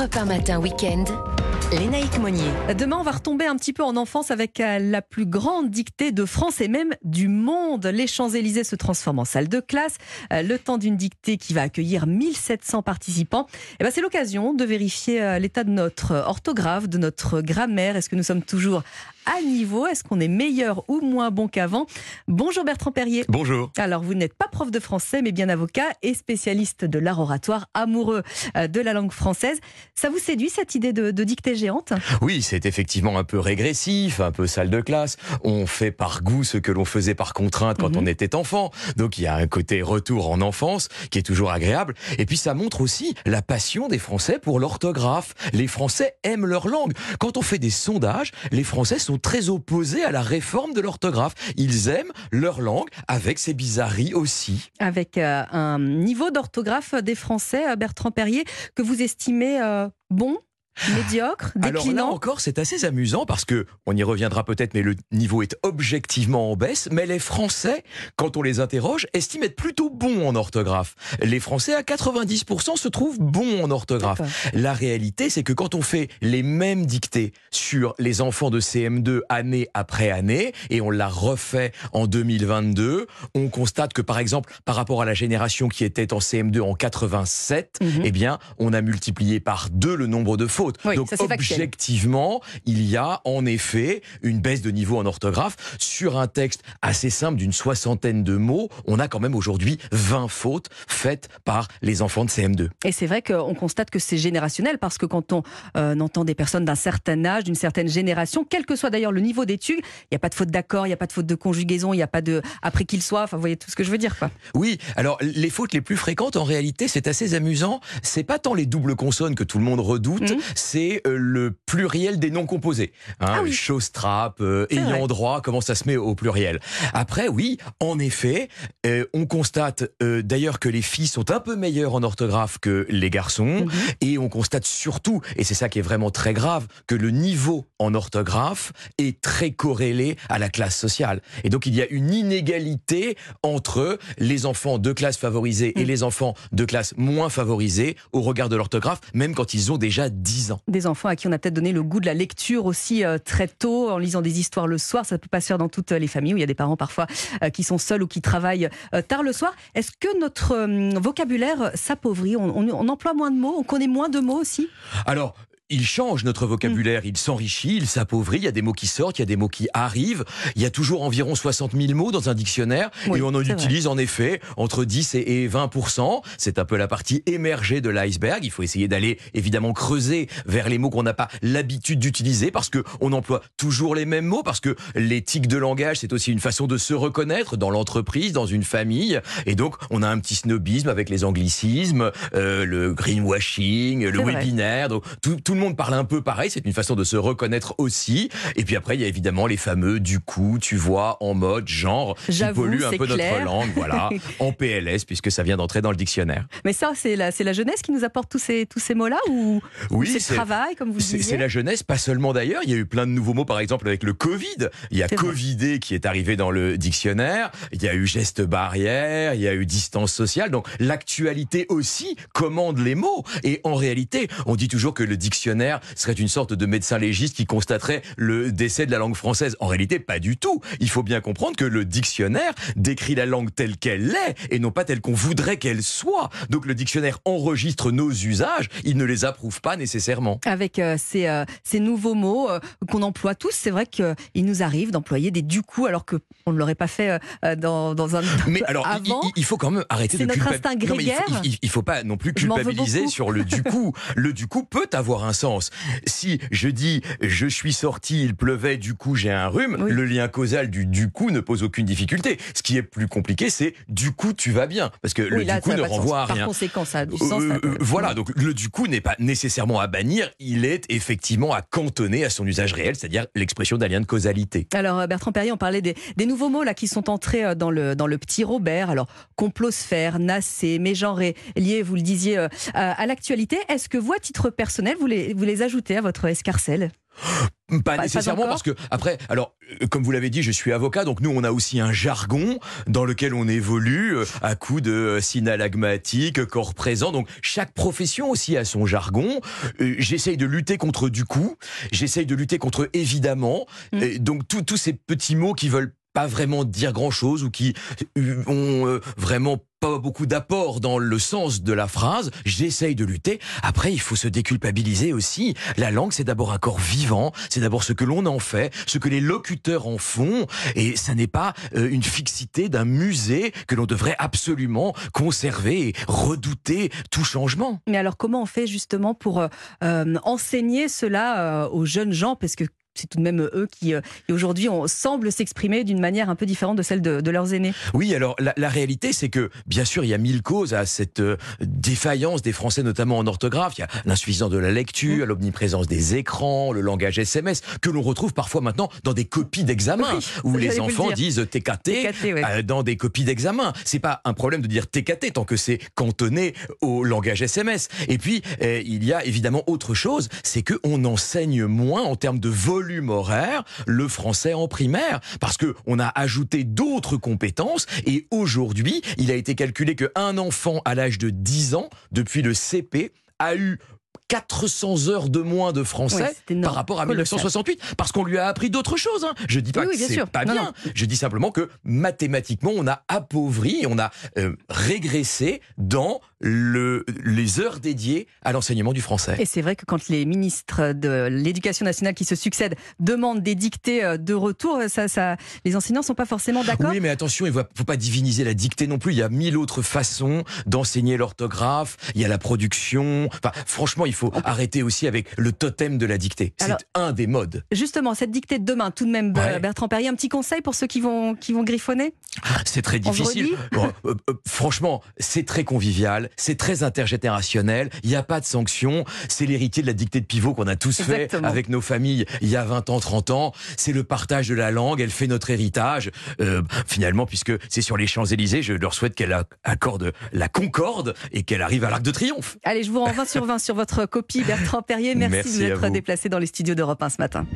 Europe 1 matin week-end. Lénaïque Monnier. Demain, on va retomber un petit peu en enfance avec euh, la plus grande dictée de France et même du monde. Les Champs-Élysées se transforment en salle de classe. Euh, Le temps d'une dictée qui va accueillir 1700 participants. Et ben, c'est l'occasion de vérifier euh, l'état de notre orthographe, de notre grammaire. Est-ce que nous sommes toujours à niveau? Est-ce qu'on est meilleur ou moins bon qu'avant? Bonjour Bertrand Perrier. Bonjour. Alors, vous n'êtes pas prof de français, mais bien avocat et spécialiste de l'art oratoire, amoureux de la langue française. Ça vous séduit cette idée de, de dictée géante Oui, c'est effectivement un peu régressif, un peu salle de classe. On fait par goût ce que l'on faisait par contrainte quand Mhm. on était enfant. Donc il y a un côté retour en enfance qui est toujours agréable. Et puis ça montre aussi la passion des Français pour l'orthographe. Les Français aiment leur langue. Quand on fait des sondages, les Français sont très opposés à la réforme de l'orthographe. Ils aiment leur langue avec ses bizarreries aussi. Avec euh, un niveau d'orthographe des Français, euh, Bertrand Perrier, que vous estimez euh, bon, médiocre, Alors là déclinant encore, c'est assez amusant parce que on y reviendra peut-être, mais le niveau est objectivement en baisse. Mais les Français, quand on les interroge, estiment être plutôt bons en orthographe. Les Français à 90% se trouvent bons en orthographe. La réalité, c'est que quand on fait les mêmes dictées sur les enfants de CM2 année après année, et on l'a refait en 2022, on constate que par exemple, par rapport à la génération qui était en CM2 en 87, Mhm. eh bien, on a multiplié par deux le nombre de fautes. Oui, Donc factuel. objectivement, il y a en effet une baisse de niveau en orthographe sur un texte assez simple d'une soixantaine de mots. On a quand même aujourd'hui 20 fautes faites par les enfants de CM2. Et c'est vrai qu'on constate que c'est générationnel parce que quand on euh, entend des personnes d'un certain âge, d'une certaine génération, quel que soit d'ailleurs le niveau d'études, il n'y a pas de faute d'accord, il n'y a pas de faute de conjugaison, il n'y a pas de après qu'il soit. Enfin, vous voyez tout ce que je veux dire, quoi. Oui, alors les fautes les plus fréquentes en réalité, c'est assez amusant. C'est pas tant les doubles consonnes que tout le monde redoute, Mhm. C'est euh, le pluriel des noms composés. Hein, Ah oui. Euh, ayant vrai. droit, comment ça se met au pluriel. Après, oui, en effet, euh, on constate euh, d'ailleurs que les filles sont un peu meilleures en orthographe que les garçons, Mhm. et on constate surtout, et c'est ça qui est vraiment très grave, que le niveau en orthographe est très corrélé à la classe sociale. Et donc il y a une inégalité entre les enfants de classe favorisée et Mm. les enfants de classe moins favorisée au regard de l'orthographe, même quand ils ont déjà 10 ans. Des enfants à qui on a peut-être donné le goût de la lecture aussi euh, très tôt, en lisant des histoires le soir. Ça ne peut pas se faire dans toutes les familles où il y a des parents parfois euh, qui sont seuls ou qui travaillent euh, tard le soir. Est-ce que notre euh, vocabulaire s'appauvrit? On, on- on emploie moins de mots? On connaît moins de mots aussi? Alors, il change notre vocabulaire, il s'enrichit, il s'appauvrit, il y a des mots qui sortent, il y a des mots qui arrivent, il y a toujours environ 60 000 mots dans un dictionnaire, Oui, et on en utilise en effet entre 10 et et 20% C'est un peu la partie émergée de l'iceberg, il faut essayer d'aller évidemment creuser vers les mots qu'on n'a pas l'habitude d'utiliser, parce que on emploie toujours les mêmes mots, parce que l'éthique de langage, c'est aussi une façon de se reconnaître dans l'entreprise, dans une famille, et donc on a un petit snobisme avec les anglicismes, euh, le greenwashing, le webinaire, donc tout, tout le monde parle un peu pareil, c'est une façon de se reconnaître aussi. Et puis après, il y a évidemment les fameux du coup, tu vois, en mode genre, qui polluent un peu clair. notre langue, voilà, en PLS, puisque ça vient d'entrer dans le dictionnaire. Mais ça, c'est la, jeunesse qui nous apporte tous ces, tous ces mots-là ou, ou Oui, c'est le travail, comme vous le disiez c'est la jeunesse, pas seulement d'ailleurs. Il y a eu plein de nouveaux mots, par exemple avec le Covid. Il y a. Covidé qui est arrivé dans le dictionnaire. Il y a eu geste barrière. Il y a eu distance sociale. Donc l'actualité aussi commande les mots. Et en réalité, on dit toujours que le dictionnaire serait une sorte de médecin légiste qui constaterait le décès de la langue française. En réalité, pas du tout. Il faut bien comprendre que le dictionnaire décrit la langue telle qu'elle est et non pas telle qu'on voudrait qu'elle soit. Donc le dictionnaire enregistre nos usages. Il ne les approuve pas nécessairement. Avec euh, ces, euh, ces nouveaux mots euh, qu'on emploie tous, c'est vrai qu'il nous arrive d'employer des du coup alors qu'on ne l'aurait pas fait dans, dans un. Mais alors, il- avant. il, il faut quand même arrêter de notre culpabiliser. il il, il faut pas non plus culpabiliser sur le du coup. Le du coup peut avoir un sens. Si je dis je suis sorti, il pleuvait, du coup j'ai un rhume, Oui. le lien causal du du coup ne pose aucune difficulté. Ce qui est plus compliqué, c'est du coup tu vas bien, parce que le là, du coup ne renvoie à Par rien. conséquent, ça a du Euh, sens. euh, voilà, donc le du coup n'est pas nécessairement à bannir, il est effectivement à cantonner à son usage réel, c'est-à-dire l'expression d'un lien de causalité. Alors euh, Bertrand Perrier, on parlait des, des nouveaux mots là qui sont entrés dans le dans le petit Robert. Alors complosphère, nassé, mégenré, lié, vous le disiez euh, à l'actualité. Est-ce que vous, à titre personnel, vous les vous les ajoutez à votre escarcelle? Pas, pas nécessairement parce que après, alors euh, comme vous l'avez dit, je suis avocat, donc nous on a aussi un jargon dans lequel on évolue euh, à coup de euh, synalagmatique, corps présent. Donc chaque profession aussi a son jargon. J'essaye de lutter contre du coup, j'essaye de lutter contre évidemment. Mm. Et donc tous tous ces petits mots qui veulent pas vraiment dire grand chose ou qui euh, ont euh, vraiment pas beaucoup d'apport dans le sens de la phrase, j'essaye de lutter. Après, il faut se déculpabiliser aussi. La langue, c'est d'abord un corps vivant, c'est d'abord ce que l'on en fait, ce que les locuteurs en font, et ça n'est pas euh, une fixité d'un musée que l'on devrait absolument conserver et redouter tout changement. Mais alors, comment on fait justement pour enseigner cela aux jeunes gens? Parce que c'est tout de même eux qui, euh, aujourd'hui, on semble s'exprimer d'une manière un peu différente de celle de, de leurs aînés. Oui, alors la, la réalité, c'est que bien sûr, il y a mille causes à cette euh, défaillance des Français, notamment en orthographe. Il y a l'insuffisance de la lecture, l'omniprésence des écrans, le langage SMS, que l'on retrouve parfois maintenant dans des copies d'examen, Oui, où les le enfants disent TKT, TKT, ouais. euh, dans des copies d'examen. C'est pas un problème de dire TKT tant que c'est cantonné au langage SMS. Et puis, euh, il y a évidemment autre chose, c'est que on enseigne moins en termes de volume horaire le français en primaire parce que on a ajouté d'autres compétences et aujourd'hui, il a été calculé que un enfant à l'âge de 10 ans depuis le CP a eu 400 heures de moins de français par rapport à colossal. 1968 parce qu'on lui a appris d'autres choses. Hein. Je dis pas Oui, oui, que c'est pas Non, bien. non. Je dis simplement que mathématiquement, on a appauvri, on a euh, régressé dans le, les heures dédiées à l'enseignement du français. Et c'est vrai que quand les ministres de l'Éducation nationale qui se succèdent demandent des dictées euh, de retour, ça, ça, les enseignants sont pas forcément d'accord. Oui, mais attention, il ne faut pas diviniser la dictée non plus. Il y a mille autres façons d'enseigner l'orthographe. Il y a la production. Enfin, franchement, il faut arrêter aussi avec le totem de la dictée. C'est un des modes. Justement, cette dictée de demain, tout de même, Ouais. Bertrand Perrier, un petit conseil pour ceux qui vont, qui vont griffonner? C'est très difficile. Bon, euh, euh, franchement, c'est très convivial, c'est très intergénérationnel. Il n'y a pas de sanctions. C'est l'héritier de la dictée de pivot qu'on a tous Exactement. fait avec nos familles il y a 20 ans, 30 ans. C'est le partage de la langue. Elle fait notre héritage. Euh, finalement, puisque c'est sur les Champs-Élysées, je leur souhaite qu'elle accorde la concorde et qu'elle arrive à l'Arc de Triomphe. Allez, je vous rends 20 sur 20 sur votre copie, Bertrand Perrier. Merci, Merci de à vous être vous. déplacé dans les studios d'Europe 1 ce matin.